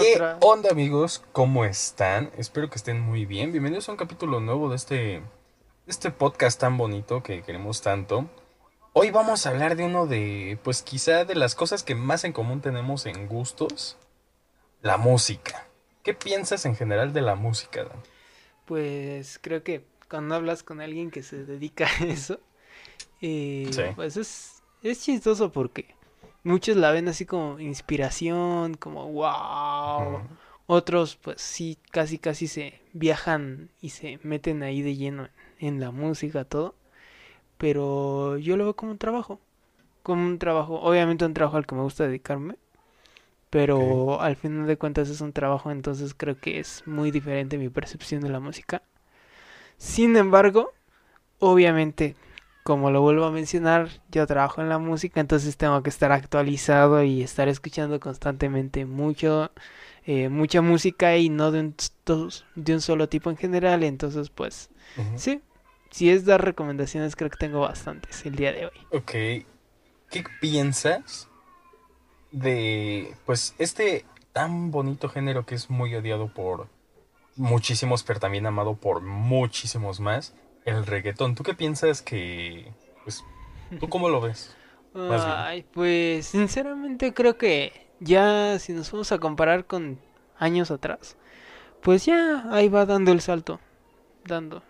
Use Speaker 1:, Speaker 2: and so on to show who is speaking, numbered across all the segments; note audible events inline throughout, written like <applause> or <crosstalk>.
Speaker 1: ¿Qué onda amigos? ¿Cómo están? Espero que estén muy bien. Bienvenidos a un capítulo nuevo de este, este podcast tan bonito que queremos tanto. Hoy vamos a hablar de uno de, pues quizá de las cosas que más en común tenemos en gustos. La música. ¿Qué piensas en general de la música, Dan?
Speaker 2: Pues creo que cuando hablas con alguien que se dedica a eso, eh, pues es, es chistoso porque muchos la ven así como inspiración, como wow. Otros pues sí, casi casi se viajan y se meten ahí de lleno en la música, todo. Pero yo lo veo como un trabajo. Como un trabajo, obviamente un trabajo al que me gusta dedicarme. Pero al final de cuentas es un trabajo, entonces creo que es muy diferente mi percepción de la música. Sin embargo, obviamente como lo vuelvo a mencionar, yo trabajo en la música, entonces tengo que estar actualizado y estar escuchando constantemente mucho, eh, mucha música y no de un, de un solo tipo en general. Entonces, pues, sí, si es dar recomendaciones, creo que tengo bastantes el día de hoy.
Speaker 1: Ok, ¿qué piensas de, pues, este tan bonito género que es muy odiado por muchísimos, pero también amado por muchísimos más? El reggaetón. ¿Tú qué piensas que... Pues, ¿tú cómo lo ves?
Speaker 2: Ay, pues sinceramente creo que ya si nos vamos a comparar con años atrás, pues ya ahí va dando el salto, dando.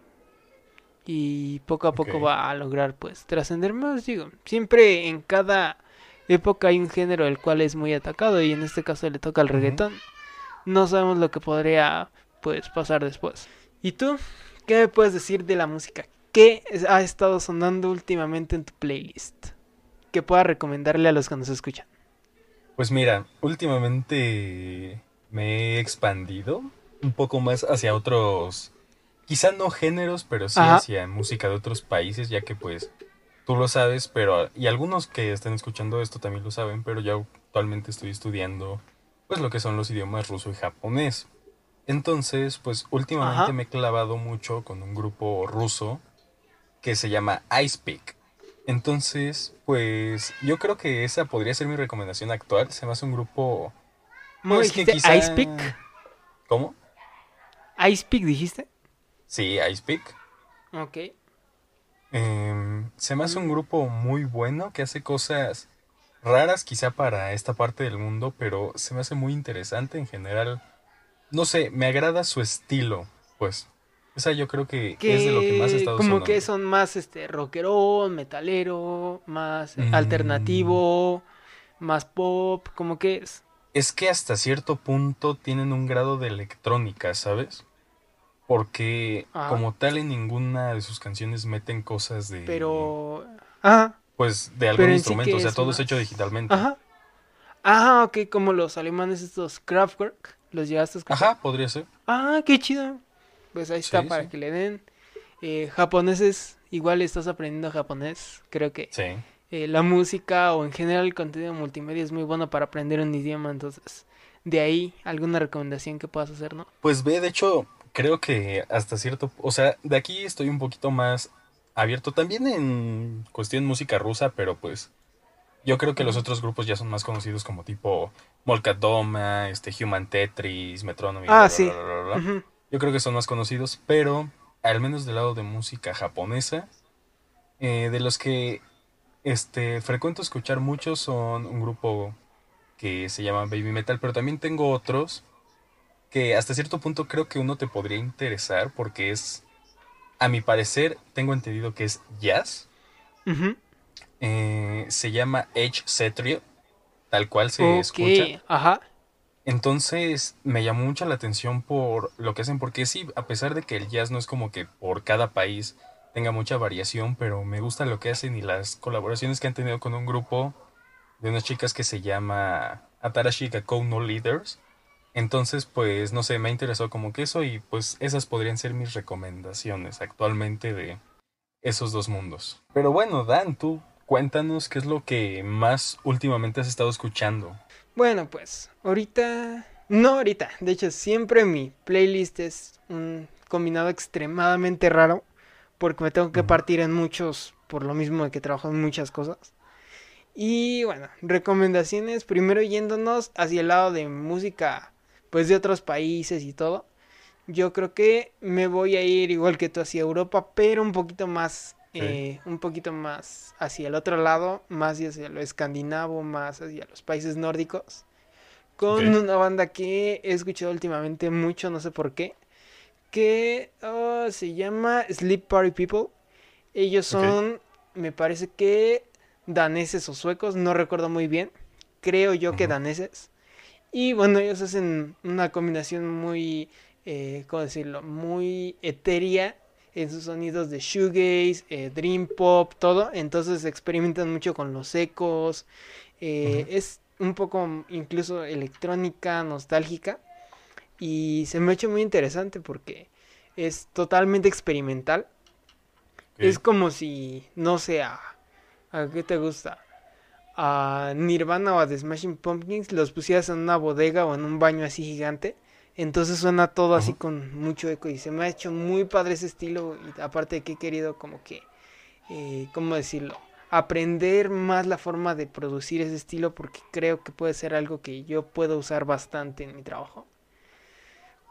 Speaker 2: Y poco a poco va a lograr pues trascender más, digo. Siempre en cada época hay un género el cual es muy atacado y en este caso le toca el reggaetón. No sabemos lo que podría pues pasar después. ¿Y tú? ¿Qué me puedes decir de la música? ¿Qué ha estado sonando últimamente en tu playlist? Que pueda recomendarle a los que nos escuchan.
Speaker 1: Pues mira, últimamente me he expandido un poco más hacia otros, quizá no géneros, pero sí hacia música de otros países, ya que pues tú lo sabes, pero y algunos que están escuchando esto también lo saben, pero yo actualmente estoy estudiando pues lo que son los idiomas ruso y japonés. Entonces, pues últimamente me he clavado mucho con un grupo ruso que se llama Icepeak. Entonces, pues yo creo que esa podría ser mi recomendación actual. Se me hace un grupo...
Speaker 2: Pues, que quizá... Icepeak?
Speaker 1: ¿Cómo?
Speaker 2: ¿Icepeak dijiste?
Speaker 1: Sí, Icepeak.
Speaker 2: Ok.
Speaker 1: Em, se me hace un grupo muy bueno que hace cosas raras quizá para esta parte del mundo, pero se me hace muy interesante en general no sé, me agrada su estilo, pues. O sea, yo creo que, es de lo que más he estado
Speaker 2: Como que son más este rockero, metalero, más mm. alternativo, más pop, como que es.
Speaker 1: Es que hasta cierto punto tienen un grado de electrónica, ¿sabes? Porque como tal en ninguna de sus canciones meten cosas de...
Speaker 2: Pero... Ajá.
Speaker 1: Pues de algún instrumento, o sea, todo es hecho digitalmente.
Speaker 2: Ajá. Ah, ok, como los alemanes estos Kraftwerk. ¿Los llegaste a?
Speaker 1: Ajá, podría ser.
Speaker 2: Ah, qué chido. Pues ahí está para que le den. Eh, japoneses, igual estás aprendiendo japonés. Creo que
Speaker 1: sí.
Speaker 2: Eh, la música o en general el contenido multimedia es muy bueno para aprender un idioma. Entonces, de ahí, alguna recomendación que puedas hacer, ¿no?
Speaker 1: Pues ve, de hecho, creo que hasta cierto. O sea, de aquí estoy un poquito más abierto también en cuestión música rusa, pero pues yo creo que los otros grupos ya son más conocidos como tipo Molkadoma, este Human Tetris, Metronomy.
Speaker 2: Ah, sí.
Speaker 1: Yo creo que son más conocidos, pero al menos del lado de música japonesa, eh, de los que este frecuento escuchar mucho son un grupo que se llama Baby Metal, pero también tengo otros que hasta cierto punto creo que uno te podría interesar porque es, a mi parecer, tengo entendido que es jazz. Eh, se llama Edge Cetrio, tal cual se escucha.
Speaker 2: Ajá.
Speaker 1: Entonces me llamó mucho la atención por lo que hacen, porque sí, a pesar de que el jazz no es como que por cada país tenga mucha variación, pero me gusta lo que hacen y las colaboraciones que han tenido con un grupo de unas chicas que se llama Atarashi Gakou No Leaders. Entonces, pues, no sé, me ha interesado como que eso y pues esas podrían ser mis recomendaciones actualmente de esos dos mundos. Pero bueno, Dan, ¿tú cuéntanos qué es lo que más últimamente has estado escuchando.
Speaker 2: Bueno, pues ahorita, no ahorita, de hecho siempre mi playlist es un combinado extremadamente raro porque me tengo que partir en muchos por lo mismo de que trabajo en muchas cosas. Y bueno, recomendaciones, primero yéndonos hacia el lado de música pues de otros países y todo. Yo creo que me voy a ir igual que tú hacia Europa, pero un poquito más, eh, un poquito más hacia el otro lado, más hacia lo escandinavo, más hacia los países nórdicos. Con una banda que he escuchado últimamente mucho, no sé por qué, que oh, se llama Sleep Party People. Ellos son, me parece que daneses o suecos, no recuerdo muy bien. Creo yo que daneses. Y bueno, ellos hacen una combinación muy, eh, ¿cómo decirlo? Muy etérea en sus sonidos de shoegaze, eh, dream pop, todo. Entonces experimentan mucho con los ecos. Eh, es un poco incluso electrónica, nostálgica. Y se me ha hecho muy interesante porque es totalmente experimental. Es como si, no sé, a, qué te gusta? A Nirvana o a The Smashing Pumpkins los pusieras en una bodega o en un baño así gigante. Entonces suena todo así con mucho eco y se me ha hecho muy padre ese estilo. Y aparte de que he querido como que, eh, ¿cómo decirlo? Aprender más la forma de producir ese estilo porque creo que puede ser algo que yo puedo usar bastante en mi trabajo.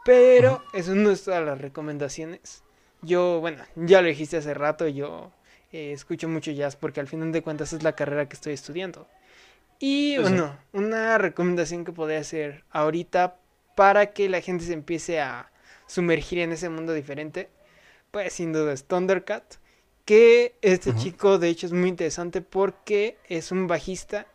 Speaker 2: Pero eso no es todas las recomendaciones. Yo, bueno, ya lo dijiste hace rato, yo eh, escucho mucho jazz porque al final de cuentas es la carrera que estoy estudiando. Y bueno, una recomendación que podría hacer ahorita para que la gente se empiece a sumergir en ese mundo diferente, pues sin duda es Thundercat. Que este chico de hecho es muy interesante porque es un bajista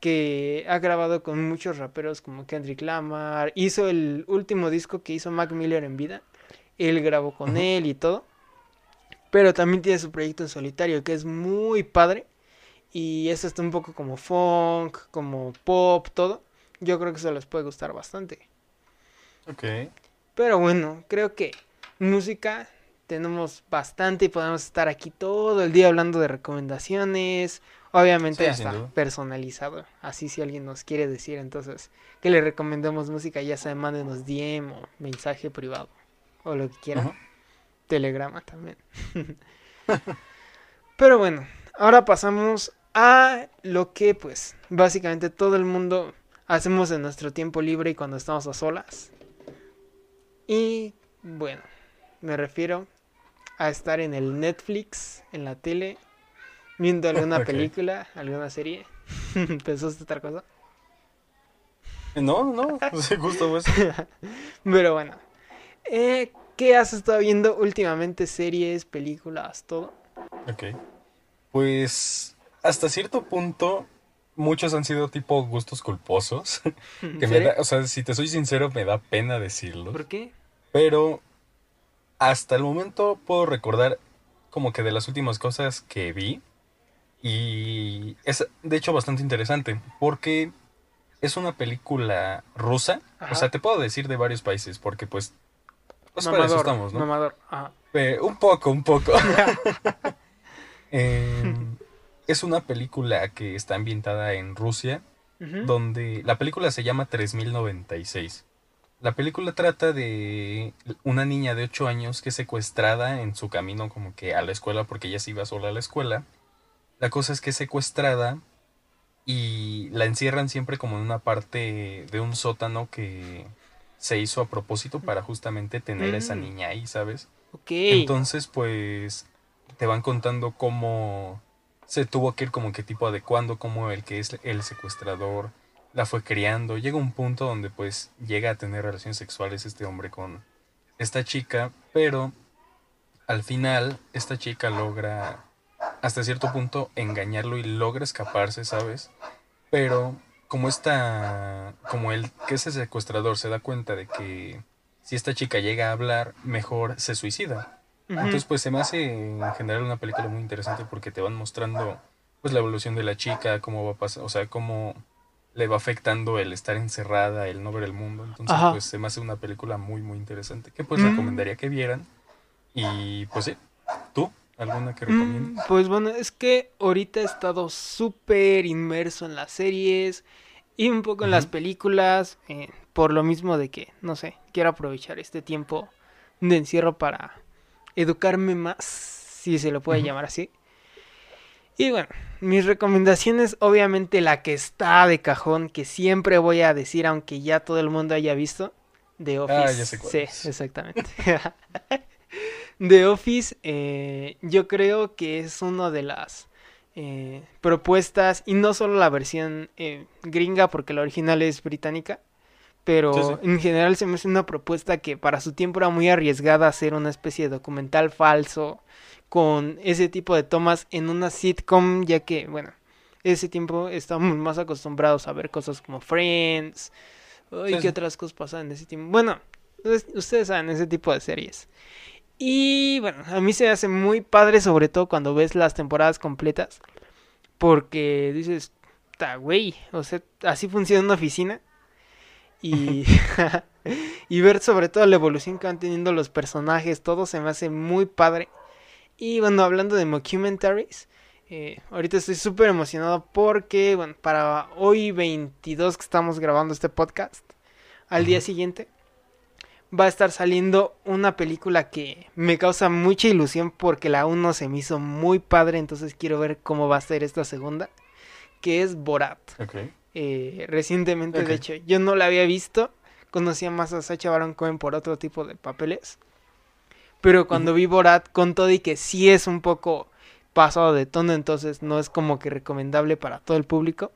Speaker 2: que ha grabado con muchos raperos como Kendrick Lamar, hizo el último disco que hizo Mac Miller en vida, él grabó con él y todo, pero también tiene su proyecto en solitario que es muy padre y eso está un poco como funk, como pop, todo, yo creo que eso les puede gustar bastante.
Speaker 1: Ok.
Speaker 2: Pero bueno, creo que música tenemos bastante y podemos estar aquí todo el día hablando de recomendaciones, Obviamente hasta personalizado. Así si alguien nos quiere decir entonces que le recomendemos música, ya sea mándenos DM o mensaje privado. O lo que quieran. Telegrama también. <laughs> Pero bueno, ahora pasamos a lo que pues básicamente todo el mundo hacemos en nuestro tiempo libre y cuando estamos a solas. Y bueno, me refiero a estar en el Netflix, en la tele viendo alguna película, alguna serie. <laughs> ¿Pensaste otra cosa?
Speaker 1: No, no, justo eso. <laughs>
Speaker 2: Pero bueno, eh, ¿qué has estado viendo últimamente? Series, películas, todo.
Speaker 1: Ok. Pues hasta cierto punto, muchos han sido tipo gustos culposos. <laughs> que me da, o sea, si te soy sincero, me da pena decirlo.
Speaker 2: ¿Por qué?
Speaker 1: Pero hasta el momento puedo recordar como que de las últimas cosas que vi y es de hecho bastante interesante porque es una película rusa. O sea, te puedo decir de varios países porque pues...
Speaker 2: pues para eso estamos, ¿no?
Speaker 1: un poco, un poco. <laughs> <laughs> Em, es una película que está ambientada en Rusia, donde la película se llama 3096. La película trata de una niña de 8 años que es secuestrada en su camino como que a la escuela porque ella se iba sola a la escuela la cosa es que es secuestrada y la encierran siempre como en una parte de un sótano que se hizo a propósito para justamente tener a esa mm. niña ahí, ¿sabes?
Speaker 2: Ok.
Speaker 1: Entonces, pues, te van contando cómo se tuvo que ir como qué tipo adecuando, cómo el que es el secuestrador la fue criando. Llega un punto donde pues llega a tener relaciones sexuales este hombre con esta chica, pero al final esta chica logra hasta cierto punto engañarlo y logra escaparse, ¿sabes? Pero como esta, como el que ese secuestrador se da cuenta de que si esta chica llega a hablar, mejor se suicida. Entonces, pues se me hace en general una película muy interesante porque te van mostrando pues la evolución de la chica, cómo va a pasar, o sea, cómo le va afectando el estar encerrada, el no ver el mundo. Entonces, pues se me hace una película muy, muy interesante que pues mm. recomendaría que vieran. Y pues sí, ¿tú? ¿Alguna que?
Speaker 2: Mm, pues bueno, es que ahorita he estado súper inmerso en las series y un poco en las películas, eh, por lo mismo de que, no sé, quiero aprovechar este tiempo de encierro para educarme más, si se lo puede llamar así. Y bueno, mis recomendaciones, obviamente la que está de cajón, que siempre voy a decir, aunque ya todo el mundo haya visto, The Office. Ah, ya sé cuál sí, exactamente. <laughs> The Office, eh, yo creo que es una de las eh, propuestas, y no solo la versión eh, gringa, porque la original es británica, pero en general se me hace una propuesta que para su tiempo era muy arriesgada hacer una especie de documental falso con ese tipo de tomas en una sitcom, ya que, bueno, ese tiempo estábamos más acostumbrados a ver cosas como Friends, y qué otras cosas pasan en ese tiempo. Bueno, ustedes saben ese tipo de series. Y bueno, a mí se hace muy padre, sobre todo cuando ves las temporadas completas. Porque dices, está güey, o sea, así funciona una oficina. Y, <laughs> y ver sobre todo la evolución que van teniendo los personajes, todo se me hace muy padre. Y bueno, hablando de mockumentaries, eh, ahorita estoy súper emocionado porque, bueno, para hoy 22 que estamos grabando este podcast, al día siguiente va a estar saliendo una película que me causa mucha ilusión porque la 1 se me hizo muy padre, entonces quiero ver cómo va a ser esta segunda, que es Borat. Eh, recientemente, de hecho, yo no la había visto, conocía más a Sacha Baron Cohen por otro tipo de papeles, pero cuando vi Borat con todo y que sí es un poco pasado de tono, entonces no es como que recomendable para todo el público,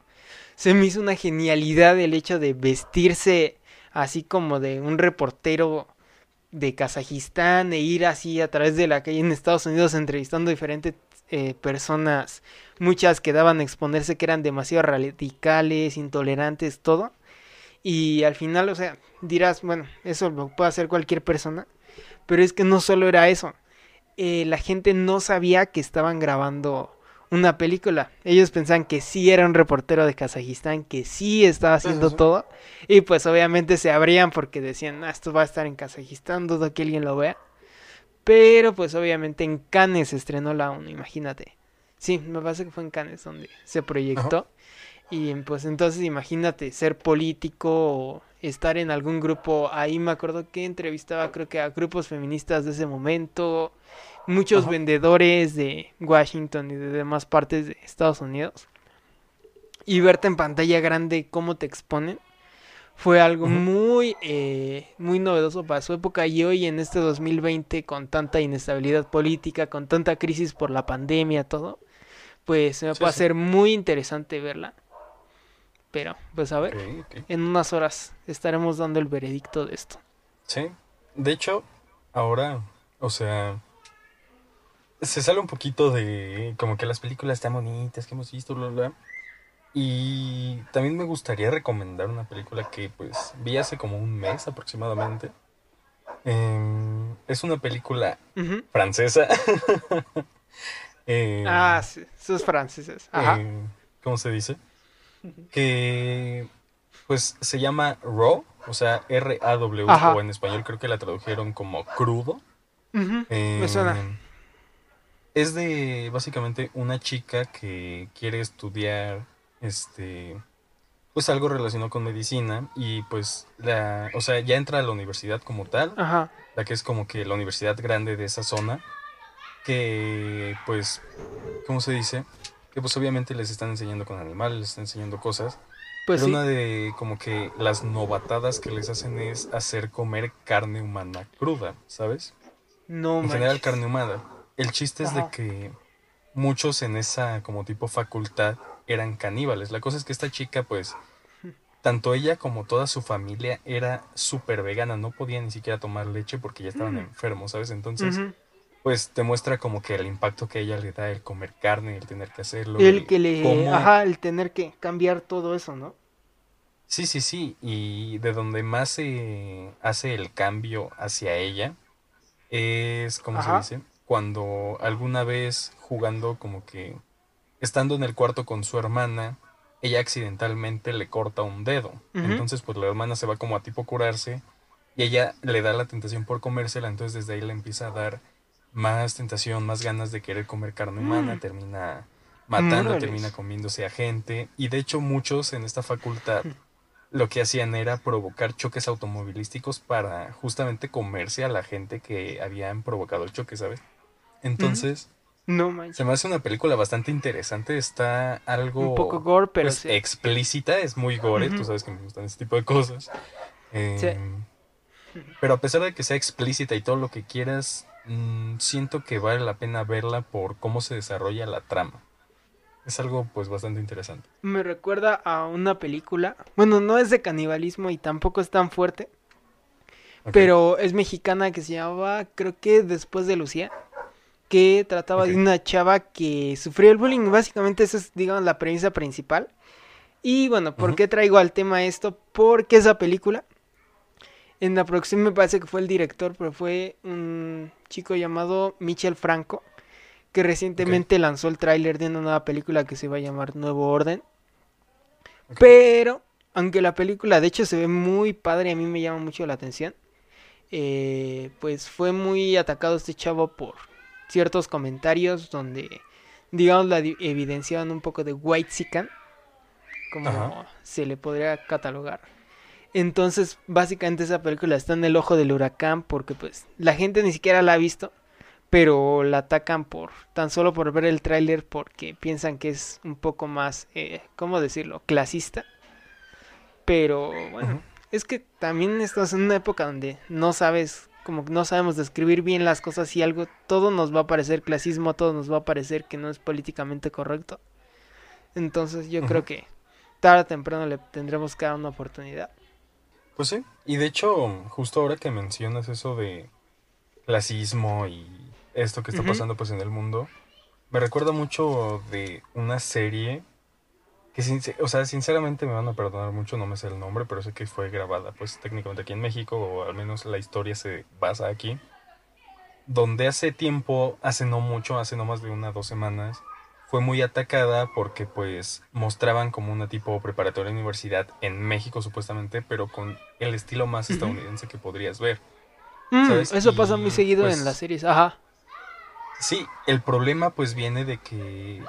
Speaker 2: se me hizo una genialidad el hecho de vestirse así como de un reportero de Kazajistán e ir así a través de la calle en Estados Unidos entrevistando diferentes eh, personas, muchas que daban a exponerse que eran demasiado radicales, intolerantes, todo. Y al final, o sea, dirás, bueno, eso lo puede hacer cualquier persona, pero es que no solo era eso. Eh, la gente no sabía que estaban grabando una película. Ellos pensaban que sí era un reportero de Kazajistán, que sí estaba haciendo todo. Y pues obviamente se abrían porque decían, ah, esto va a estar en Kazajistán, dudo que alguien lo vea. Pero pues obviamente en Cannes se estrenó la 1, imagínate. Sí, me parece que fue en Cannes donde se proyectó. Y pues entonces imagínate ser político o estar en algún grupo. Ahí me acuerdo que entrevistaba creo que a grupos feministas de ese momento muchos vendedores de Washington y de demás partes de Estados Unidos. Y verte en pantalla grande cómo te exponen fue algo muy, eh, muy novedoso para su época y hoy en este 2020 con tanta inestabilidad política, con tanta crisis por la pandemia, todo, pues me puede hacer muy interesante verla. Pero, pues a ver, en unas horas estaremos dando el veredicto de esto.
Speaker 1: Sí, de hecho, ahora, o sea, se sale un poquito de como que las películas están bonitas que hemos visto, bla, bla. Y también me gustaría recomendar una película que pues vi hace como un mes aproximadamente. Em, es una película francesa. <laughs>
Speaker 2: Em, ah, sí, sus franceses. Ajá.
Speaker 1: Em, ¿Cómo se dice? Que pues se llama Raw, o sea, R-A-W, o en español creo que la tradujeron como crudo. me suena es de básicamente una chica que quiere estudiar este pues algo relacionado con medicina y pues la o sea ya entra a la universidad como tal Ajá. la que es como que la universidad grande de esa zona que pues cómo se dice que pues obviamente les están enseñando con animales les están enseñando cosas pues pero una de como que las novatadas que les hacen es hacer comer carne humana cruda sabes no en general carne humana el chiste es de que muchos en esa como tipo facultad eran caníbales. La cosa es que esta chica, pues, tanto ella como toda su familia era súper vegana, no podía ni siquiera tomar leche porque ya estaban mm. enfermos, ¿sabes? Entonces, pues te muestra como que el impacto que ella le da el comer carne, el tener que hacerlo.
Speaker 2: El que le, ajá, el tener que cambiar todo eso, ¿no?
Speaker 1: Sí, sí, sí, y de donde más se hace el cambio hacia ella es, ¿cómo se dice? Cuando alguna vez jugando como que estando en el cuarto con su hermana, ella accidentalmente le corta un dedo. Entonces pues la hermana se va como a tipo curarse y ella le da la tentación por comérsela, entonces desde ahí le empieza a dar más tentación, más ganas de querer comer carne humana, mm. termina matando, termina comiéndose a gente y de hecho muchos en esta facultad lo que hacían era provocar choques automovilísticos para justamente comerse a la gente que habían provocado el choque, ¿sabes? Entonces, no se me hace una película bastante interesante. Está algo.
Speaker 2: Un poco gore, pero.
Speaker 1: Pues, explícita, es muy gore. Tú sabes que me gustan ese tipo de cosas. sí. Em, Pero a pesar de que sea explícita y todo lo que quieras, mm, siento que vale la pena verla por cómo se desarrolla la trama. Es algo pues bastante interesante.
Speaker 2: Me recuerda a una película, bueno, no es de canibalismo y tampoco es tan fuerte, pero es mexicana que se llamaba, creo que después de Lucía, que trataba de una chava que sufrió el bullying. Básicamente esa es, digamos, la premisa principal. Y bueno, ¿por qué traigo al tema esto? Porque esa película, en la producción me parece que fue el director, pero fue un chico llamado Michel Franco, que recientemente lanzó el tráiler de una nueva película que se va a llamar Nuevo Orden. Pero, aunque la película de hecho se ve muy padre, a mí me llama mucho la atención. Eh, pues fue muy atacado este chavo por ciertos comentarios donde, digamos, la evidenciaban un poco de white sican, como se le podría catalogar. Entonces, básicamente esa película está en el ojo del huracán porque pues la gente ni siquiera la ha visto, pero la atacan por tan solo por ver el tráiler porque piensan que es un poco más, eh, ¿cómo decirlo?, clasista. Pero bueno, es que también estás en una época donde no sabes, como no sabemos describir bien las cosas y algo, todo nos va a parecer clasismo, todo nos va a parecer que no es políticamente correcto. Entonces yo creo que tarde o temprano le tendremos que dar una oportunidad.
Speaker 1: Pues sí, y de hecho, justo ahora que mencionas eso de clasismo y esto que está pasando pues en el mundo, me recuerda mucho de una serie que o sea, sinceramente me van a perdonar mucho, no me sé el nombre, pero sé que fue grabada pues técnicamente aquí en México, o al menos la historia se basa aquí, donde hace tiempo, hace no mucho, hace no más de una dos semanas, fue muy atacada porque pues mostraban como una tipo preparatoria universidad en México supuestamente, pero con el estilo más estadounidense que podrías ver.
Speaker 2: Mm, eso pasa muy seguido en pues las series, ajá.
Speaker 1: Sí, el problema pues viene de que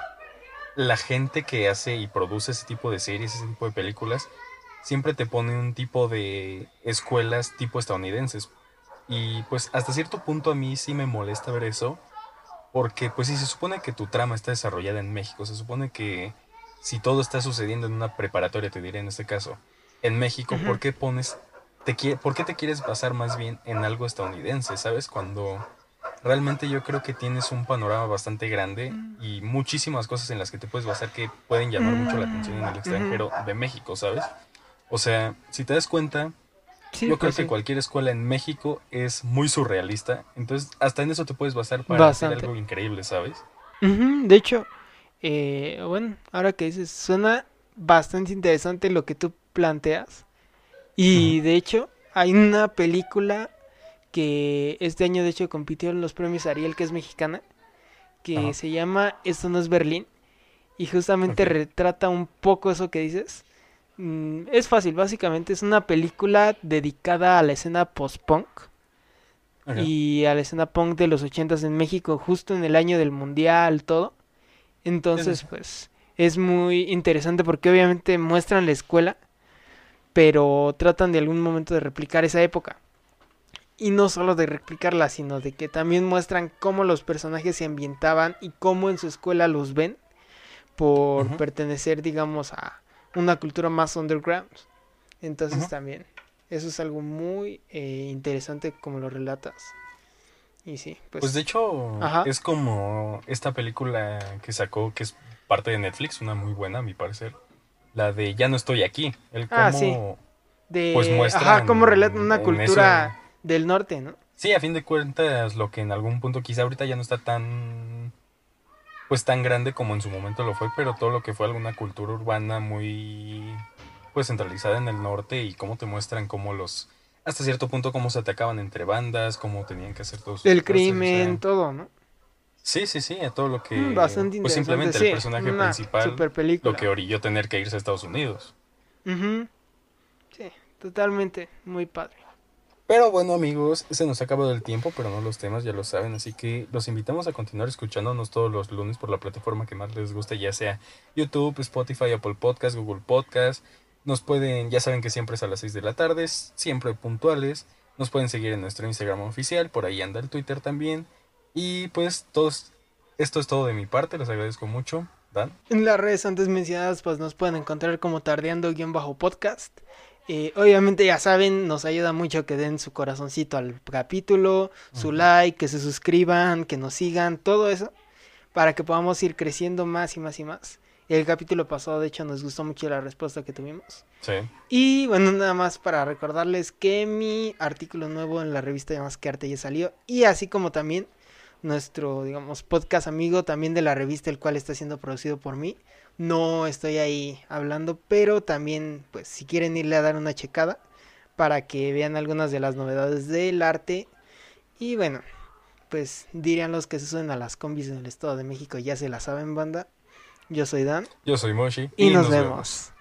Speaker 1: la gente que hace y produce ese tipo de series, ese tipo de películas, siempre te pone un tipo de escuelas tipo estadounidenses. Y pues hasta cierto punto a mí sí me molesta ver eso, porque pues si se supone que tu trama está desarrollada en México, se supone que si todo está sucediendo en una preparatoria, te diré en este caso, en México, ¿por qué pones, te, por qué te quieres basar más bien en algo estadounidense, sabes? Cuando realmente yo creo que tienes un panorama bastante grande mm. y muchísimas cosas en las que te puedes basar que pueden llamar mucho la atención en el mm, extranjero de México, ¿sabes? O sea, si te das cuenta, yo creo pues que cualquier escuela en México es muy surrealista, entonces hasta en eso te puedes basar para hacer algo increíble, ¿sabes?
Speaker 2: De hecho, eh, bueno, ahora que dices, suena bastante interesante lo que tú planteas. Y de hecho, hay una película que este año de hecho compitió en los premios Ariel, que es mexicana, que se llama Esto no es Berlín, y justamente retrata un poco eso que dices. Mm, es fácil, básicamente es una película dedicada a la escena post-punk y a la escena punk de los ochentas en México, justo en el año del mundial, todo. Entonces, pues, es muy interesante porque obviamente muestran la escuela, pero tratan de algún momento de replicar esa época y no solo de replicarla, sino de que también muestran cómo los personajes se ambientaban y cómo en su escuela los ven por pertenecer, digamos, a una cultura más underground. Entonces también, eso es algo muy eh, interesante como lo relatas. Y sí,
Speaker 1: pues... Pues de hecho, es como esta película que sacó, que es parte de Netflix, una muy buena a mi parecer. La de Ya no estoy aquí. El ah, cómo,
Speaker 2: De, pues muestra ajá, cómo relata una cultura del norte, ¿no?
Speaker 1: Sí, a fin de cuentas, lo que en algún punto quizá ahorita ya no está tan pues tan grande como en su momento lo fue, pero todo lo que fue alguna cultura urbana muy pues centralizada en el norte y cómo te muestran cómo los hasta cierto punto cómo se atacaban entre bandas, cómo tenían que hacer todos
Speaker 2: el crimen, todo, ¿no?
Speaker 1: Sí, sí, sí, a todo lo que mm, bastante pues simplemente el personaje principal lo que orilló tener que irse a Estados Unidos.
Speaker 2: Sí, totalmente, muy padre.
Speaker 1: Pero bueno amigos, se nos ha acabado el tiempo, pero no los temas, ya lo saben, así que los invitamos a continuar escuchándonos todos los lunes por la plataforma que más les guste, ya sea YouTube, Spotify, Apple Podcast, Google Podcast. Nos pueden, ya saben que siempre es a las 6 de la tarde, siempre puntuales. Nos pueden seguir en nuestro Instagram oficial, por ahí anda el Twitter también. Y pues todos, esto es todo de mi parte, les agradezco mucho. Dan.
Speaker 2: En las redes antes mencionadas, pues nos pueden encontrar como tardeando-podcast Eh, obviamente ya saben, nos ayuda mucho que den su corazoncito al capítulo, su like, que se suscriban, que nos sigan, todo eso, para que podamos ir creciendo más y más y más. El capítulo pasado, de hecho, nos gustó mucho la respuesta que tuvimos. Sí. Y bueno, nada más para recordarles que mi artículo nuevo en la revista de Más que Arte ya salió. Y así como también nuestro, digamos, podcast amigo también de la revista, el cual está siendo producido por mí. No estoy ahí hablando, pero también, pues, si quieren irle a dar una checada para que vean algunas de las novedades del arte. Y bueno, pues dirían los que se suben a las combis en el Estado de México, ya se la saben, banda. Yo soy Dan.
Speaker 1: Yo soy Moshi.
Speaker 2: Y, nos, vemos.